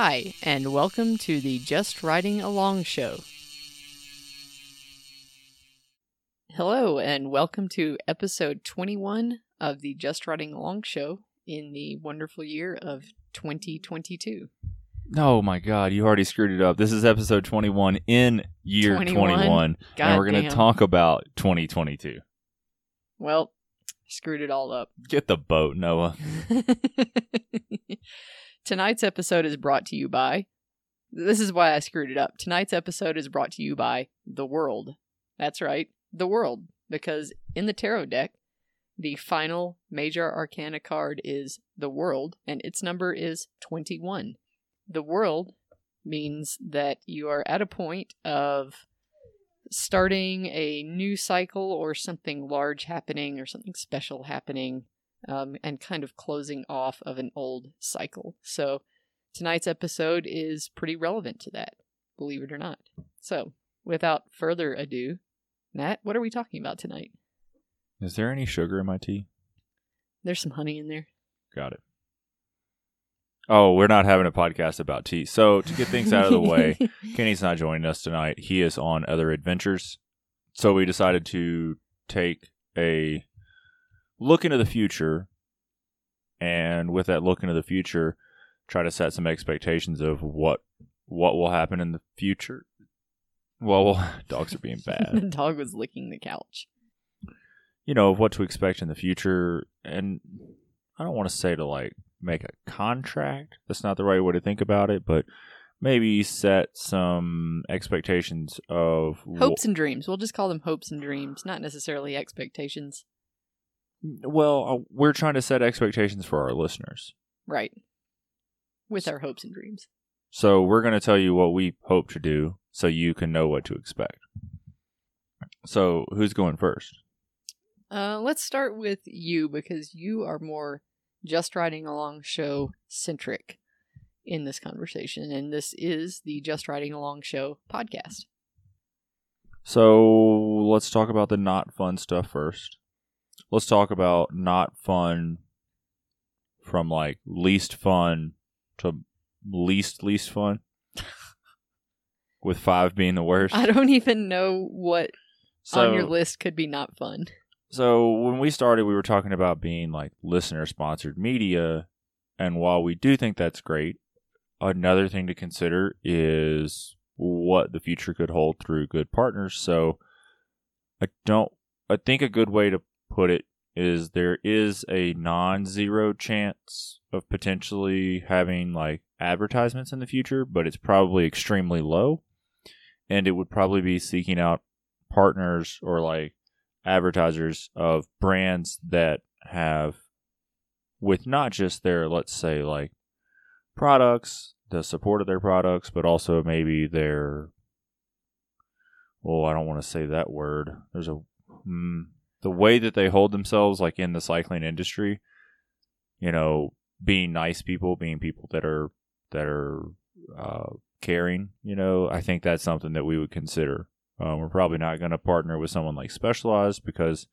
Hi, and welcome to the Just Riding Along show. Hello, and welcome to episode 21 of the Just Riding Along show in the wonderful year of 2022. Oh my god, you already screwed it up. This is episode 21 in year 21? 21, God and we're going to talk about 2022. Well, screwed it all up. Get the boat, Noah. Tonight's episode is brought to you by. This is why I screwed it up. Tonight's episode is brought to you by The World. That's right, The World. Because in the tarot deck, the final major arcana card is The World, and its number is 21. The World means that you are at a point of starting a new cycle or something large happening or something special happening um, and kind of closing off of an old cycle. So tonight's episode is pretty relevant to that, believe it or not. So without further ado, Matt, what are we talking about tonight? Is there any sugar in my tea? There's some honey in there. Got it. Oh, we're not having a podcast about tea. So, to get things out of the way, Kenny's not joining us tonight. He is on other adventures. So, we decided to take a look into the future. And with that look into the future, try to set some expectations of what what will happen in the future. Well, well dogs are being bad. the dog was licking the couch. you know, of what to expect in the future. And I don't want to say to like make a contract. That's not the right way to think about it, but maybe set some expectations of Hopes and dreams. We'll just call them hopes and dreams, not necessarily expectations. Well, uh, we're trying to set expectations for our listeners. Right. With our hopes and dreams. So we're going to tell you what we hope to do so you can know what to expect. So, who's going first? Uh, let's start with you because you are more just riding along show centric in this conversation, and this is the Just Riding Along Show podcast. So, let's talk about the not fun stuff first. Let's talk about not fun from like least fun to least least fun. With five being the worst. I don't even know what so, on your list could be not fun. So when we started, we were talking about being like listener sponsored media, and while we do think that's great, another thing to consider is what the future could hold through good partners. So I don't. I think a good way to put it is there is a non-zero chance of potentially having like advertisements in the future, but it's probably extremely low, and it would probably be seeking out partners or like advertisers of brands that have with not just their let's say like products the support of their products but also maybe their well i don't want to say that word. There's a mm, the way that they hold themselves like in the cycling industry you know being nice people being people that are that are uh, caring you know i think that's something that we would consider um, we're probably not going to partner with someone like Specialized because,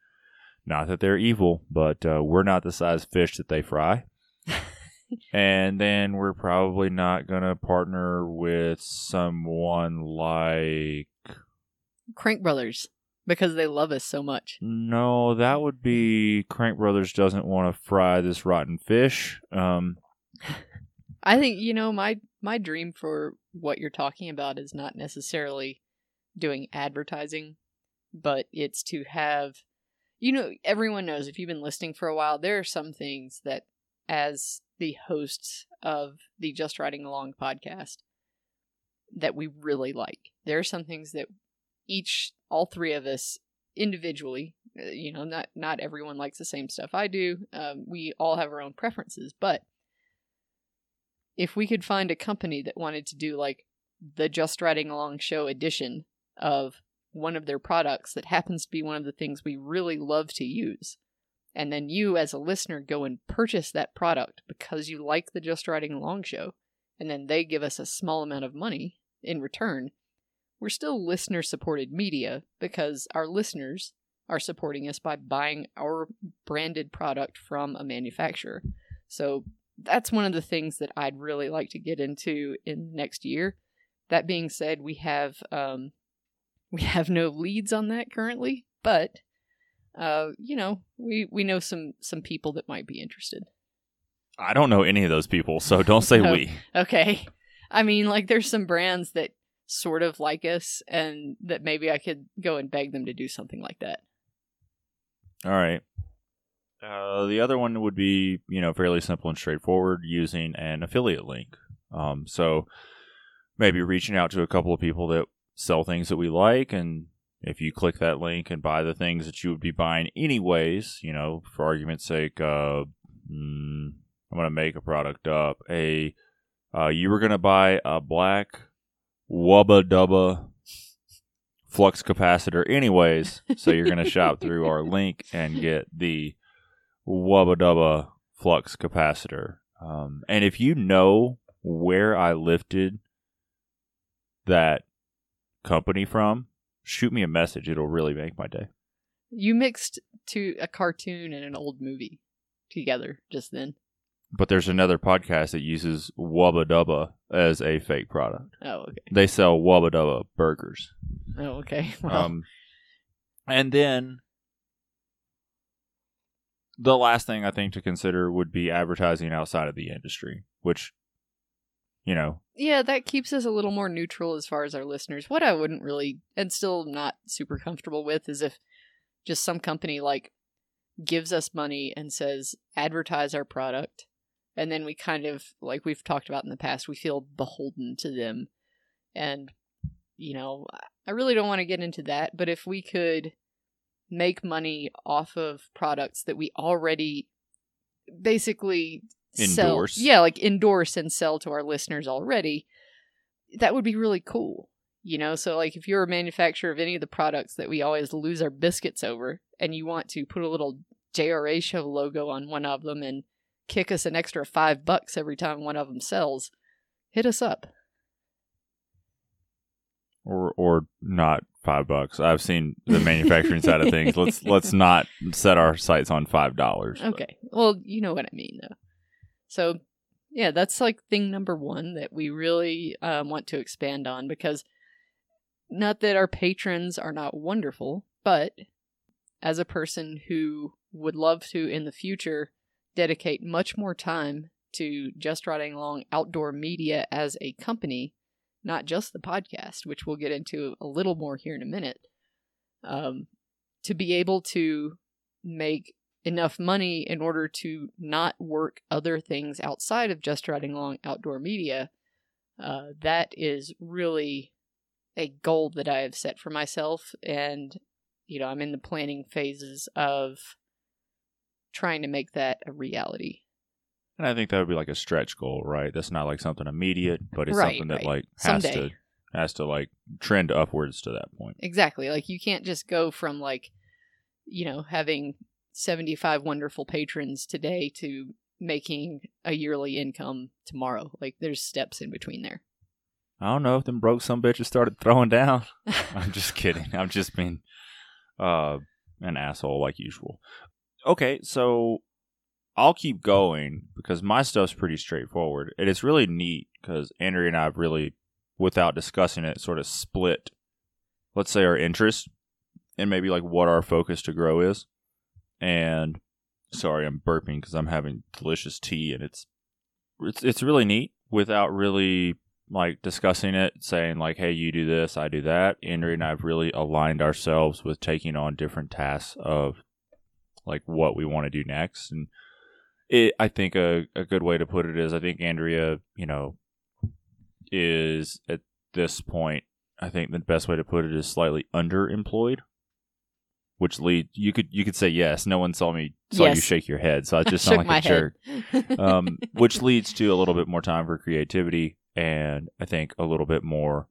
not that they're evil, but uh, we're not the size fish that they fry. and then we're probably not going to partner with someone like. Crank Brothers because they love us so much. No, that would be Crank Brothers doesn't want to fry this rotten fish. Um, I think you know my my dream for what you're talking about is not necessarily doing advertising, but it's to have you know everyone knows if you've been listening for a while there are some things that as the hosts of the Just Riding Along podcast that we really like. There are some things that each all three of us individually uh, you know not not everyone likes the same stuff I do. Um, we all have our own preferences, but if we could find a company that wanted to do like the Just Riding Along show edition of one of their products that happens to be one of the things we really love to use, and then you as a listener go and purchase that product because you like the Just Riding Along show, and then they give us a small amount of money in return, we're still listener supported media because our listeners are supporting us by buying our branded product from a manufacturer. So that's one of the things that I'd really like to get into in next year. That being said, we have um, we have no leads on that currently, but uh, you know, we we know some some people that might be interested. I don't know any of those people, so don't say No. we. Okay. I mean, like there's some brands that sort of like us and that maybe I could go and beg them to do something like that. All right. Uh, the other one would be, you know, fairly simple and straightforward using an affiliate link. Um, so maybe reaching out to a couple of people that sell things that we like, and if you click that link and buy the things that you would be buying anyways, you know, for argument's sake, uh, mm, I'm gonna make a product up. A uh, you were gonna buy a black Wubba Dubba flux capacitor anyways, so you're gonna shop through our link and get the Wubba Dubba flux capacitor. Um, and if you know where I lifted that company from, shoot me a message. It'll really make my day. You mixed to a cartoon and an old movie together just then. But there's another podcast that uses Wubba Dubba as a fake product. Oh, okay. They sell Wubba Dubba burgers. Oh, okay. Well, Um, and then the last thing I think to consider would be advertising outside of the industry, which, you know, yeah, that keeps us a little more neutral as far as our listeners. What I wouldn't really and still not super comfortable with is if just some company like gives us money and says advertise our product and then we kind of like we've talked about in the past we feel beholden to them and you know i really don't want to get into that but if we could make money off of products that we already basically sell Endorse. yeah like endorse and sell to our listeners already that would be really cool you know so like if you're a manufacturer of any of the products that we always lose our biscuits over and you want to put a little jra show logo on one of them and kick us an extra five bucks every time one of them sells hit us up or or not five bucks. I've seen the manufacturing side of things. Let's let's not set our sights on five dollars. okay well you know what i mean though so yeah that's like thing number one that we really um, want to expand on because not that our patrons are not wonderful but as a person who would love to in the future dedicate much more time to just riding along outdoor media as a company not just the podcast which we'll get into a little more here in a minute um, to be able to make enough money in order to not work other things outside of just riding along outdoor media uh, that is really a goal that i have set for myself. And you know i'm in the planning phases of trying to make that a reality And I think that would be like a stretch goal, right? That's not like something immediate, but it's Right, something that right. like has Someday. to has to like trend upwards to that point. exactly like you can't just go from like you know having 75 wonderful patrons today to making a yearly income tomorrow like there's steps in between there I don't know if them broke some bitches started throwing down. I'm just kidding. I'm just being uh an asshole like usual. Okay, so I'll keep going because my stuff's pretty straightforward. And it's really neat because Andrea and I have really, without discussing it, sort of split, let's say, our interest and maybe like what our focus to grow is. And sorry, I'm burping because I'm having delicious tea and it's it's it's really neat without really like discussing it, saying like, "Hey, you do this, I do that." Andrea and I have really aligned ourselves with taking on different tasks of like what we want to do next, and it. I think a a good way to put it is, I think Andrea, you know, is at this point. I think the best way to put it is slightly underemployed, which lead you could you could say yes. No one saw me saw you shake your head, so I just sound like a jerk head. um, which leads to a little bit more time for creativity and I think a little bit more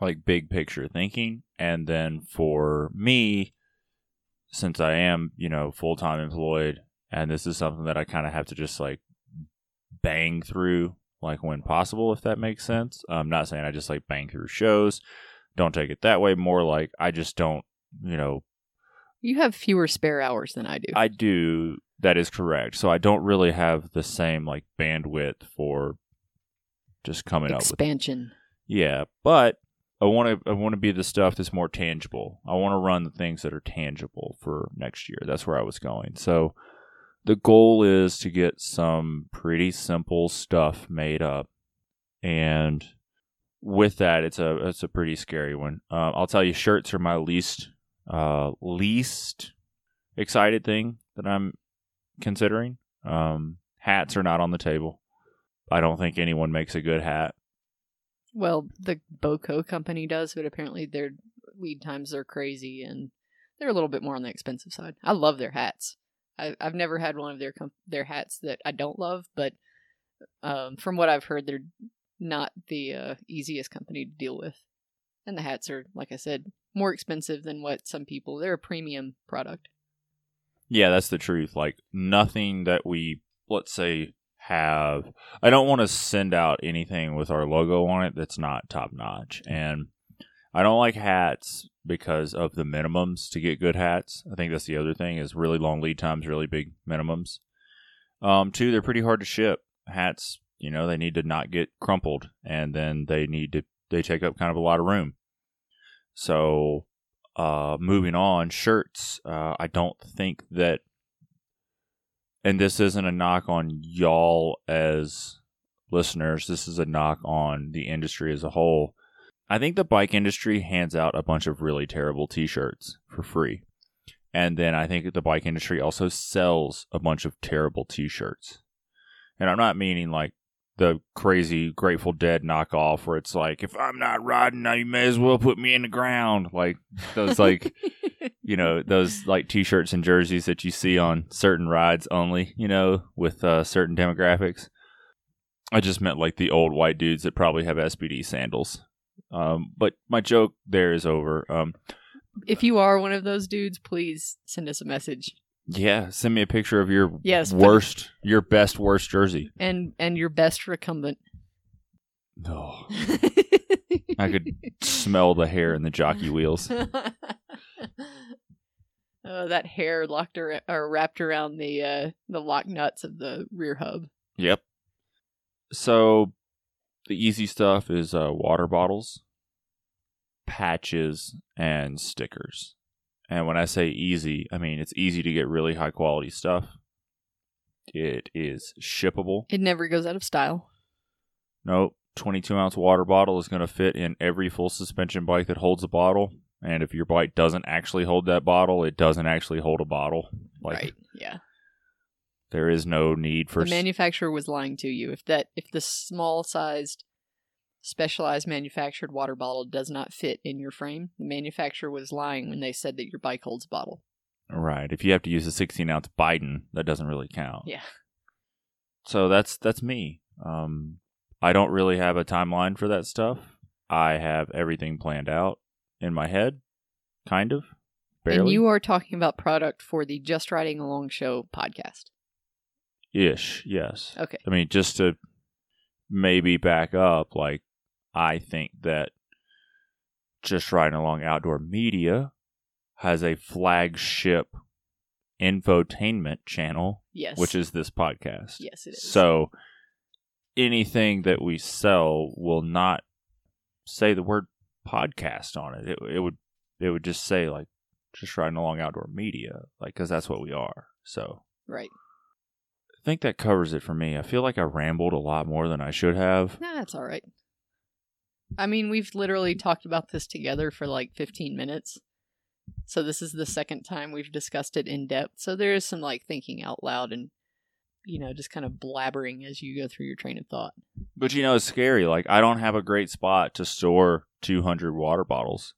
like big picture thinking. And then for me, since I am, you know, full time employed, and this is something that I kind of have to just like bang through, like when possible, if that makes sense. I'm not saying I just like bang through shows. Don't take it that way. More like I just don't, you know, You have fewer spare hours than I do. I do. That is correct. So I don't really have the same like bandwidth for just coming up Expansion. Yeah, but I want to I want to be the stuff that's more tangible. I want to run the things that are tangible for next year. That's where I was going. So the goal is to get some pretty simple stuff made up, and with that, it's a it's a pretty scary one. Uh, I'll tell you, shirts are my least uh, least excited thing that I'm considering. Um, hats are not on the table. I don't think anyone makes a good hat. Well, the Boco company does, but apparently their lead times are crazy and they're a little bit more on the expensive side. I love their hats. I, I've never had one of their com- their hats that I don't love, but um, from what I've heard, they're not the uh, easiest company to deal with. And the hats are, like I said, more expensive than what some people. They're a premium product. Yeah, that's the truth. Like nothing that we let's say have I don't want to send out anything with our logo on it that's not top notch. And I don't like hats because of the minimums to get good hats. I think that's the other thing is really long lead times, really big minimums. Um, two, they're pretty hard to ship. Hats, you know, they need to not get crumpled and then they need to they take up kind of a lot of room. So uh, moving on, shirts. Uh, I don't think that, and this isn't a knock on y'all as listeners. This is a knock on the industry as a whole. I think the bike industry hands out a bunch of really terrible T-shirts for free, and then I think the bike industry also sells a bunch of terrible T-shirts. And I'm not meaning like the crazy Grateful Dead knockoff where it's like, if I'm not riding, now you may as well put me in the ground. Like those, like you know, those like T-shirts and jerseys that you see on certain rides only. You know, with uh, certain demographics. I just meant like the old white dudes that probably have SPD sandals. Um, but my joke there is over. Um, if you are one of those dudes, please send us a message. Yeah, send me a picture of your Yes, but- worst, your best worst jersey. And and your best recumbent. No, I could smell the hair in the jockey wheels. oh, that hair locked ar- or wrapped around the uh, the lock nuts of the rear hub. Yep. So the easy stuff is uh, water bottles, patches, and stickers. And when I say easy, I mean it's easy to get really high quality stuff. It is shippable. It never goes out of style. Nope. 22 ounce water bottle is going to fit in every full suspension bike that holds a bottle. And if your bike doesn't actually hold that bottle, it doesn't actually hold a bottle. Like right. Yeah. there is no need for the manufacturer was lying to you. If that if the small sized specialized manufactured water bottle does not fit in your frame, the manufacturer was lying when they said that your bike holds a bottle. right. If you have to use a 16 ounce bidon, that doesn't really count. Yeah. So that's that's me. Um, I don't really have a timeline for that stuff. I have everything planned out in my head, kind of. Barely. And you are talking about product for the Just Riding Along Show podcast. ish, yes. Okay. I mean, just to maybe back up, like I think that just riding along outdoor media has a flagship infotainment channel, Yes. which is this podcast. yes, it is. So anything that we sell will not say the word podcast on it. It, it would it would just say like just riding along outdoor media, like because that's what we are. So right. I think that covers it for me. I feel like I rambled a lot more than I should have. Nah, that's all right. I mean, we've literally talked about this together for like 15 minutes. So this is the second time we've discussed it in depth. So there is some like thinking out loud and you know, just kind of blabbering as you go through your train of thought. But you know, it's scary. Like I don't have a great spot to store 200 water bottles.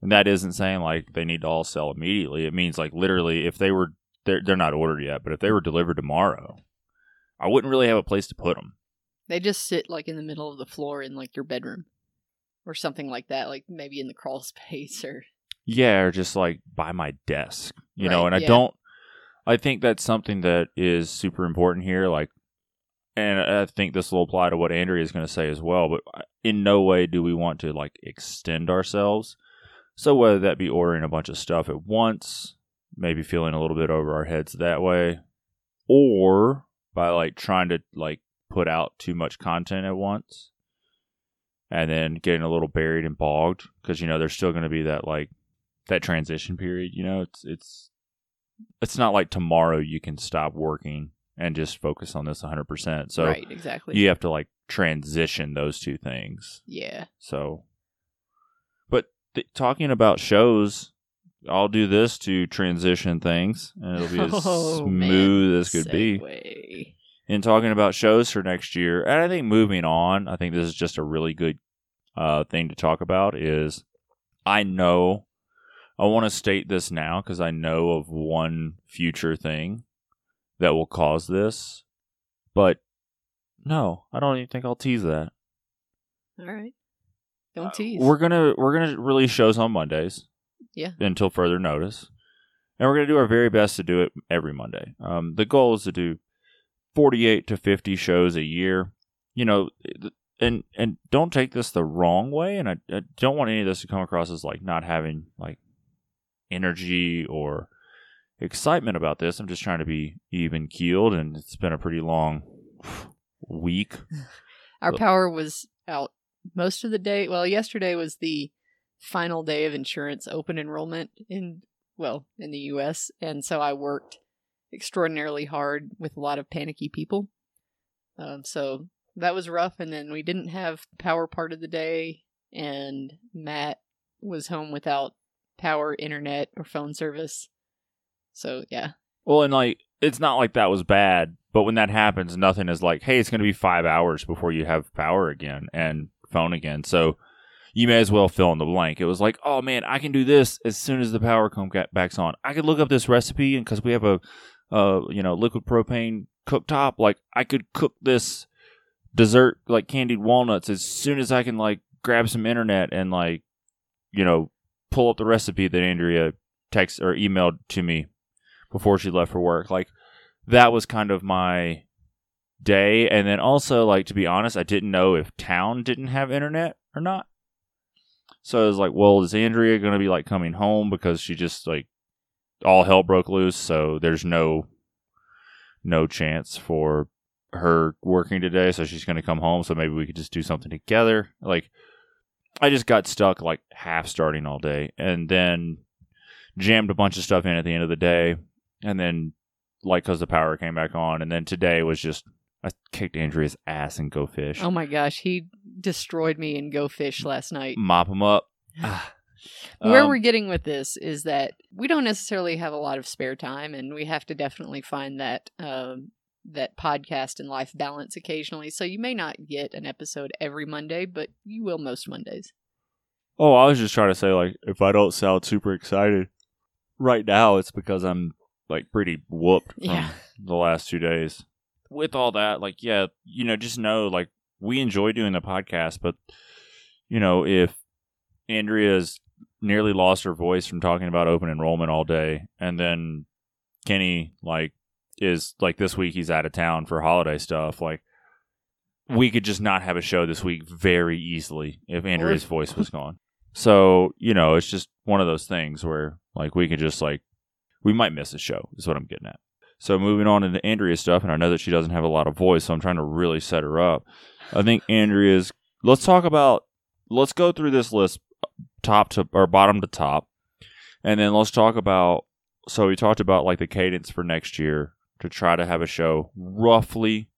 And that isn't saying like they need to all sell immediately. It means like literally if they were they're, they're not ordered yet, but if they were delivered tomorrow, I wouldn't really have a place to put them. They just sit like in the middle of the floor in like your bedroom or something like that, like maybe in the crawl space or Yeah, or just like by my desk, you know. Right, And I yeah. don't. I think that's something that is super important here. Like, and I think this will apply to what Andrea is going to say as well. But uh, in no way do we want to like extend ourselves. So whether that be ordering a bunch of stuff at once, maybe feeling a little bit over our heads that way, or by like trying to like put out too much content at once and then getting a little buried and bogged because you know there's still going to be that like that transition period you know it's it's it's not like tomorrow you can stop working and just focus on this 100% so right, exactly. you have to like transition those two things yeah. so but th- talking about shows i'll do this to transition things and it'll be as Oh, man. smooth as could be. In talking about shows for next year. And I think moving on, I think this is just a really good uh, thing to talk about. Is I know I want to state this now because I know of one future thing that will cause this, but no, I don't even think I'll tease that. All right. Don't Uh, tease. We're gonna we're gonna release shows on Mondays. Yeah. Until further notice, and we're gonna do our very best to do it every Monday. Um, the goal is to do forty-eight to fifty shows a year. You know, and and don't take this the wrong way, and I, I don't want any of this to come across as like not having like energy or excitement about this. I'm just trying to be even keeled, and it's been a pretty long week. Our power was out most of the day. Well, yesterday was the final day of insurance open enrollment in well in the U.S. and so I worked extraordinarily hard with a lot of panicky people. Um, so that was rough, and then we didn't have power part of the day, and Matt was home without power, internet, or phone service. So yeah, Well, and like it's not like that was bad, but when that happens, nothing is like, hey, it's going to be five hours before you have power again and phone again. So you may as well fill in the blank. It was like, oh man, I can do this as soon as the power comes back on. I could look up this recipe, and because we have a, uh, you know, liquid propane cooktop, like I could cook this dessert like candied walnuts as soon as I can like grab some internet and like, you know, pull up the recipe that Andrea text or emailed to me before she left for work. Like that was kind of my day. And then also, like to be honest, I didn't know if town didn't have internet or not. So I was like, well, is Andrea to be like coming home because she just like all hell broke loose? So there's no no chance for her working today. So she's going to come home. So maybe we could just do something together. Like I just got stuck like half starting all day, and then jammed a bunch of stuff in at the end of the day and then like because the power came back on and then today was just i kicked andrea's ass and go fish oh my gosh, he destroyed me in Go Fish last night. mop him up. Where Um, we're getting with this is that we don't necessarily have a lot of spare time, and we have to definitely find that um, that podcast and life balance occasionally. So you may not get an episode every Monday, but you will most Mondays. oh i was just trying to say like if i don't sound super excited right now it's because i'm like pretty whooped from Yeah. the last two days with all that like yeah you know just know like we enjoy doing the podcast but you know if andrea's nearly lost her voice from talking about open enrollment all day. And then kenny like is like this week he's out of town for holiday stuff. Like we could just not have a show this week very easily if andrea's voice was gone. So you know it's just one of those things where like we could just like we might miss a show is what i'm getting at. So moving on into andrea's stuff and i know that she doesn't have a lot of voice so i'm trying to really set her up. I think andrea's let's talk about let's go through this list top to or bottom to top and then let's talk about so we talked about like the cadence for next year to try to have a show roughly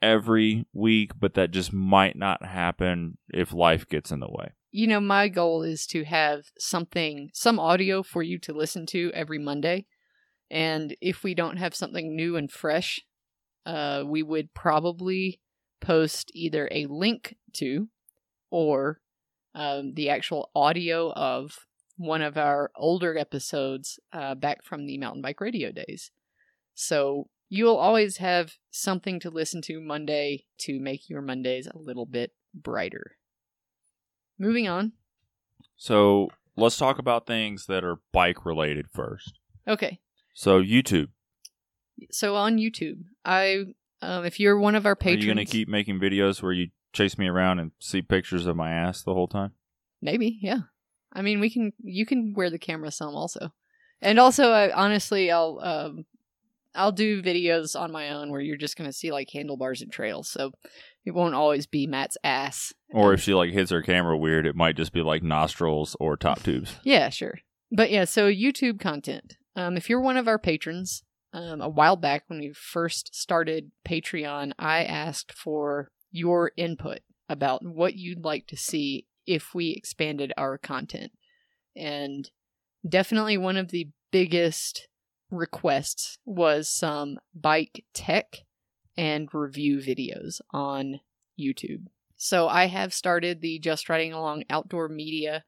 every week but that just might not happen if life gets in the way You know, my goal is to have something, some audio for you to listen to every Monday. And if we don't have something new and fresh, uh, we would probably post either a link to or um, the actual audio of one of our older episodes uh, back from the mountain bike radio days. So you'll always have something to listen to Monday to make your Mondays a little bit brighter. Moving on. So let's talk about things that are bike related first. Okay. So YouTube, So on YouTube, I um, if you're one of our patrons, are you going to keep making videos where you chase me around and see pictures of my ass the whole time? maybe, yeah. I mean, we can. You can wear the camera some also. And also, I, honestly, I'll um, I'll do videos on my own where you're just gonna see like handlebars and trails, so it won't always be Matt's ass. Or if she like hits her camera weird, it might just be like nostrils or top tubes. Yeah, sure. But yeah, so YouTube content. Um, if you're one of our patrons, um, a while back when we first started Patreon, I asked for your input about what you'd like to see if we expanded our content. And definitely one of the biggest requests was some bike tech and review videos on YouTube. So I have started the Just Riding Along Outdoor Media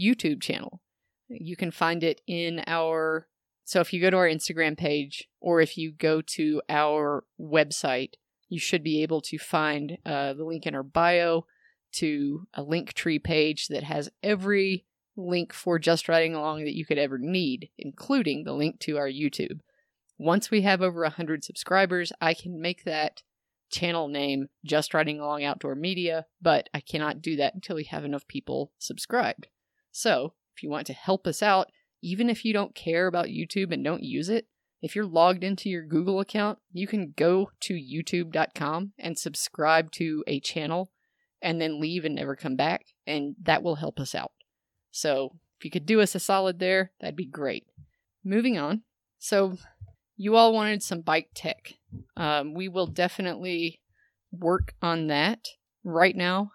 YouTube channel. You can find it in our so if you go to our Instagram page or if you go to our website, you should be able to find uh, the link in our bio to a link tree page that has every link for just riding along that you could ever need, including the link to our YouTube. Once we have over 100 subscribers, I can make that channel name Just Riding Along Outdoor Media, but I cannot do that until we have enough people subscribed. So, if you want to help us out, even if you don't care about YouTube and don't use it, if you're logged into your Google account, you can go to youtube.com and subscribe to a channel and then leave and never come back, and that will help us out. So, if you could do us a solid there, that'd be great. Moving on. So, you all wanted some bike tech. Um, we will definitely work on that right now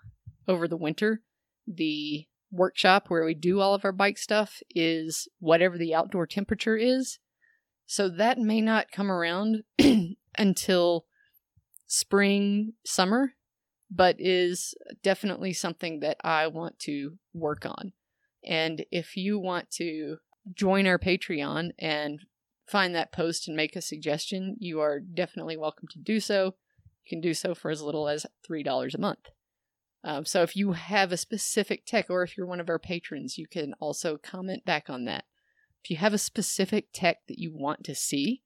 over the winter. The workshop where we do all of our bike stuff is whatever the outdoor temperature is. So that may not come around until spring, summer, but is definitely something that I want to work on. And if you want to join our Patreon and find that post and make a suggestion, you are definitely welcome to do so. You can do so for as little as $3 a month. Um, so if you have a specific tech, or if you're one of our patrons, you can also comment back on that. If you have a specific tech that you want to see,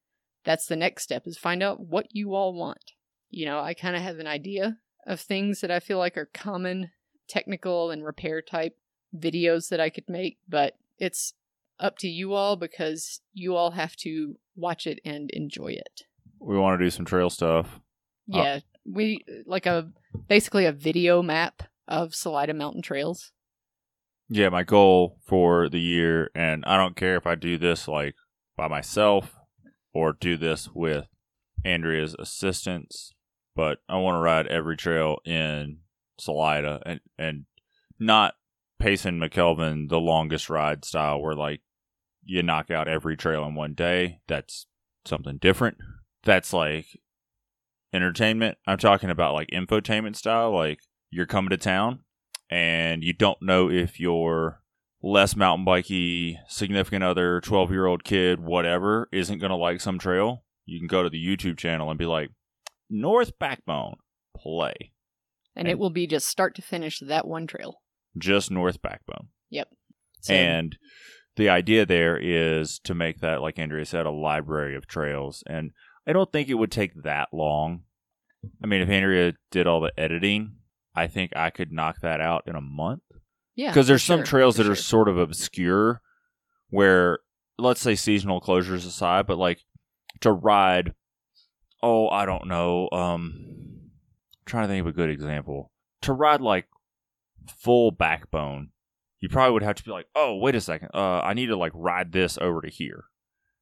that's the next step is find out what you all want. You know, I kind of have an idea of things that I feel like are common technical and repair type videos that I could make, but it's up to you all because you all have to watch it and enjoy it. We want to do some trail stuff. Yeah, uh, we like a basically a video map of Salida mountain trails. Yeah, my goal for the year, and I don't care if I do this like by myself or do this with Andrea's assistance, but I want to ride every trail in Salida and and not Payson McElveen the longest ride style where like you knock out every trail in one day. That's something different. That's like entertainment. I'm talking about like infotainment style, like you're coming to town and you don't know if your less mountain bikey significant other, 12 year old kid, whatever, isn't going to like some trail. You can go to the YouTube channel and be like, North Backbone, play. And, and it will be just start to finish that one trail. Just North Backbone. Yep. So, and the idea there is to make that, like Andrea said, a library of trails. And I don't think it would take that long. I mean, if Andrea did all the editing, I think I could knock that out in a month. Yeah. Because there's some sure, trails that sure. are sort of obscure where, let's say seasonal closures aside, but like to ride, oh, I don't know. Um, I'm trying to think of a good example. To ride like full backbone, you probably would have to be like, oh, wait a second. Uh, I need to like ride this over to here.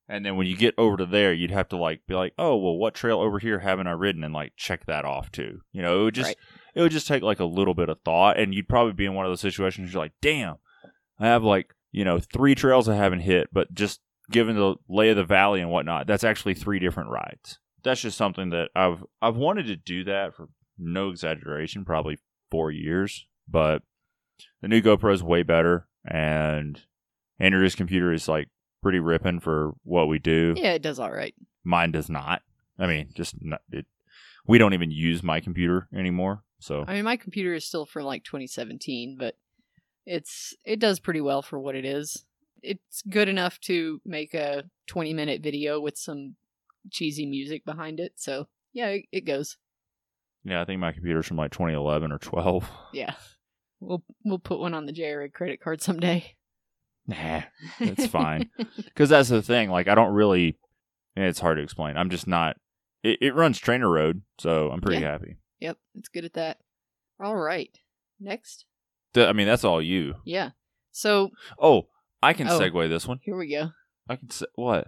And then when you get over to there, you'd have to like be like, oh, well, what trail over here haven't I ridden? And like check that off too. You know, it would just Right. It would just take like a little bit of thought, and you'd probably be in one of those situations you're like, damn, I have like you know three trails I haven't hit, but just given the lay of the valley and whatnot, that's actually three different rides. That's just something that I've I've wanted to do that for no exaggeration, probably four years, but the new GoPro is way better, and Andrea's computer is like pretty ripping for what we do. Yeah, it does all right. Mine does not. I mean, just not, it. We don't even use my computer anymore. So I mean, my computer is still from like 2017, but it's it does pretty well for what it is. It's good enough to make a 20 minute video with some cheesy music behind it. So yeah, it, it goes. yeah, I think my computer's from like 2011 or 12. Yeah, we'll we'll put one on the JRA credit card someday. Nah, it's fine. Because that's the thing. Like, I don't really. It's hard to explain. I'm just not. It, it runs Trainer Road, so I'm pretty Yeah. happy. Yep, it's good at that. All right. Next. Th- I mean, that's all you. Yeah. So Oh, I can Oh. segue this one. here we go. I can say what?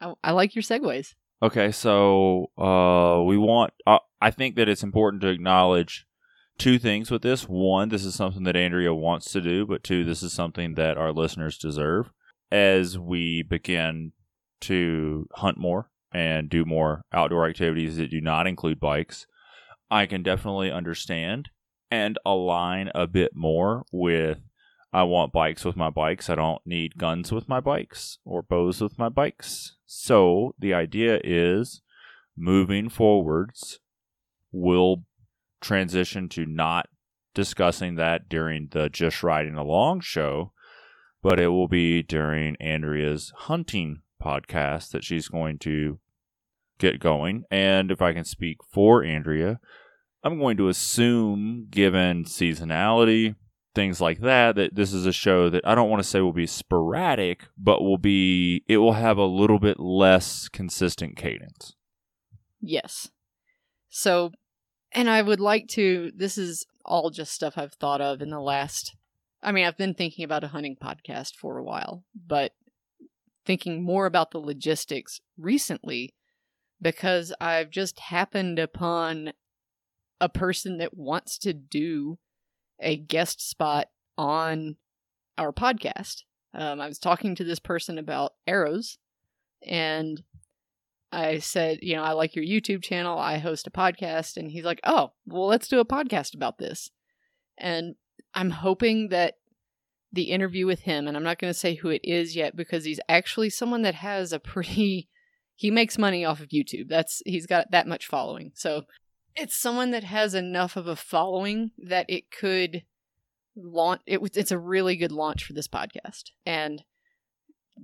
I, I like your segues. Okay, so uh, we want. Uh, I think that it's important to acknowledge two things with this. One, this is something that Andrea wants to do, but two, this is something that our listeners deserve. As we begin to hunt more and do more outdoor activities that do not include bikes, I can definitely understand and align a bit more with. I want bikes with my bikes. I don't need guns with my bikes or bows with my bikes. So the idea is moving forwards, we'll transition to not discussing that during the Just Riding Along show, but it will be during Andrea's hunting podcast that she's going to get going. And if I can speak for Andrea, I'm going to assume, given seasonality, things like that, that this is a show that I don't want to say will be sporadic, but will be, it will have a little bit less consistent cadence. Yes. So, and I would like to, this is all just stuff I've thought of in the last, I mean, I've been thinking about a hunting podcast for a while, but thinking more about the logistics recently because I've just happened upon a person that wants to do a guest spot on our podcast. Um, I was talking to this person about arrows and I said, you know, I like your YouTube channel. I host a podcast. And he's like, oh, well, let's do a podcast about this. And I'm hoping that the interview with him, and I'm not going to say who it is yet because he's actually someone that has a pretty, he makes money off of YouTube. That's, he's got that much following. So it's someone that has enough of a following that it could launch, it, was- it's a really good launch for this podcast. And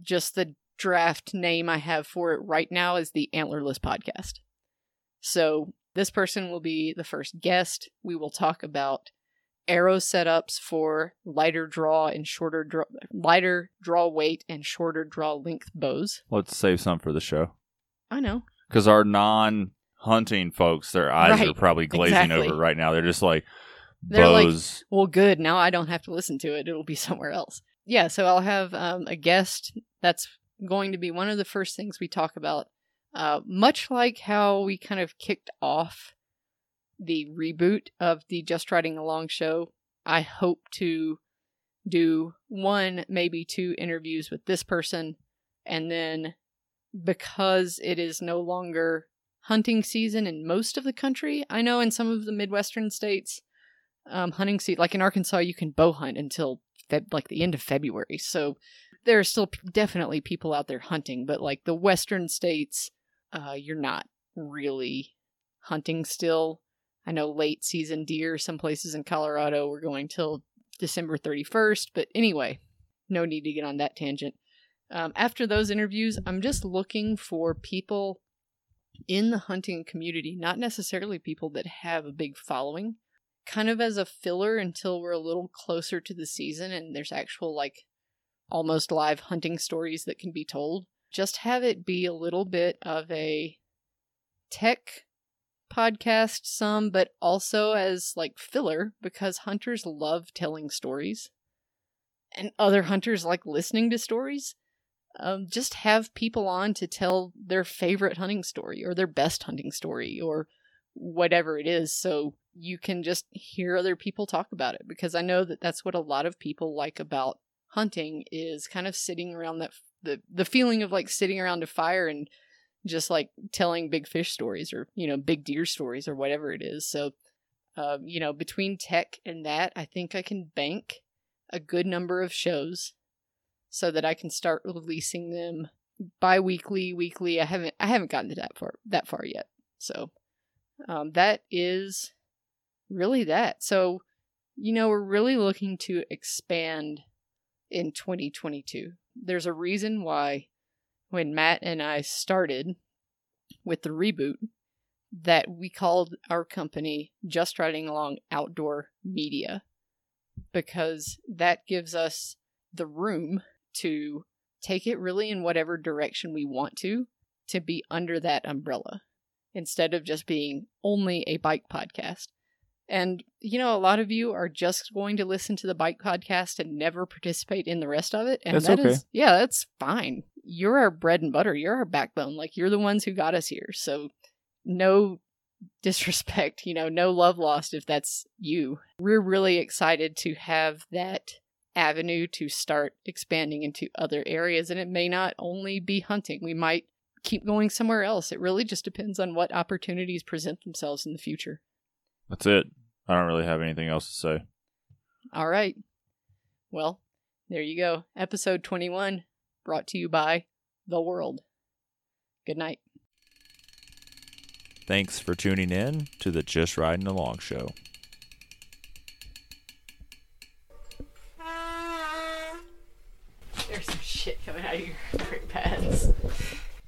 just the draft name I have for it right now is the Antlerless Podcast. So this person will be the first guest. We will talk about arrow setups for lighter draw and shorter draw, lighter draw weight and shorter draw length bows. Let's save some for the show. I know. Because our non hunting folks, their eyes are probably glazing exactly. over right now. They're just like, They're like. Well, good. Now I don't have to listen to it. It'll be somewhere else. Yeah, so I'll have um, a guest. That's going to be one of the first things we talk about. Uh, much like how we kind of kicked off the reboot of the Just Riding Along show, I hope to do one, maybe two interviews with this person. And then because it is no longer hunting season in most of the country, I know in some of the Midwestern states, um, hunting season, like in Arkansas, you can bow hunt until Feb- like the end of February. So there are still p- definitely people out there hunting, but like the Western states, uh, you're not really hunting still. I know late season deer, some places in Colorado, we're going till December 31st. But anyway, no need to get on that tangent. Um, after those interviews, I'm just looking for people in the hunting community, not necessarily people that have a big following, kind of as a filler until we're a little closer to the season and there's actual, like, almost live hunting stories that can be told. Just have it be a little bit of a tech podcast, some, but also as like filler because hunters love telling stories and other hunters like listening to stories. Um, just have people on to tell their favorite hunting story or their best hunting story or whatever it is so you can just hear other people talk about it because I know that that's what a lot of people like about hunting is kind of sitting around that the the feeling of like sitting around a fire and just like telling big fish stories or you know big deer stories or whatever it is so um, you know between tech and that i think i can bank a good number of shows so that i can start releasing them bi-weekly weekly. I haven't i haven't gotten to that far that far yet. So um, that is really that. So you know we're really looking to expand in 2022 there's a reason why when Matt and I started with the reboot that we called our company Just Riding Along Outdoor Media because that gives us the room to take it really in whatever direction we want to, to be under that umbrella instead of just being only a bike podcast. And, you know, a lot of you are just going to listen to the bike podcast and never participate in the rest of it. And That's that okay. is- yeah, that's fine. You're our bread and butter. You're our backbone. Like, you're the ones who got us here. So, no disrespect, you know, no love lost if that's you. We're really excited to have that avenue to start expanding into other areas. And it may not only be hunting, we might keep going somewhere else. It really just depends on what opportunities present themselves in the future. That's it. I don't really have anything else to say. All right. Well, there you go. Episode 21 brought to you by The World. Good night. Thanks for tuning in to the Just Riding Along show. There's some shit coming out of your pads.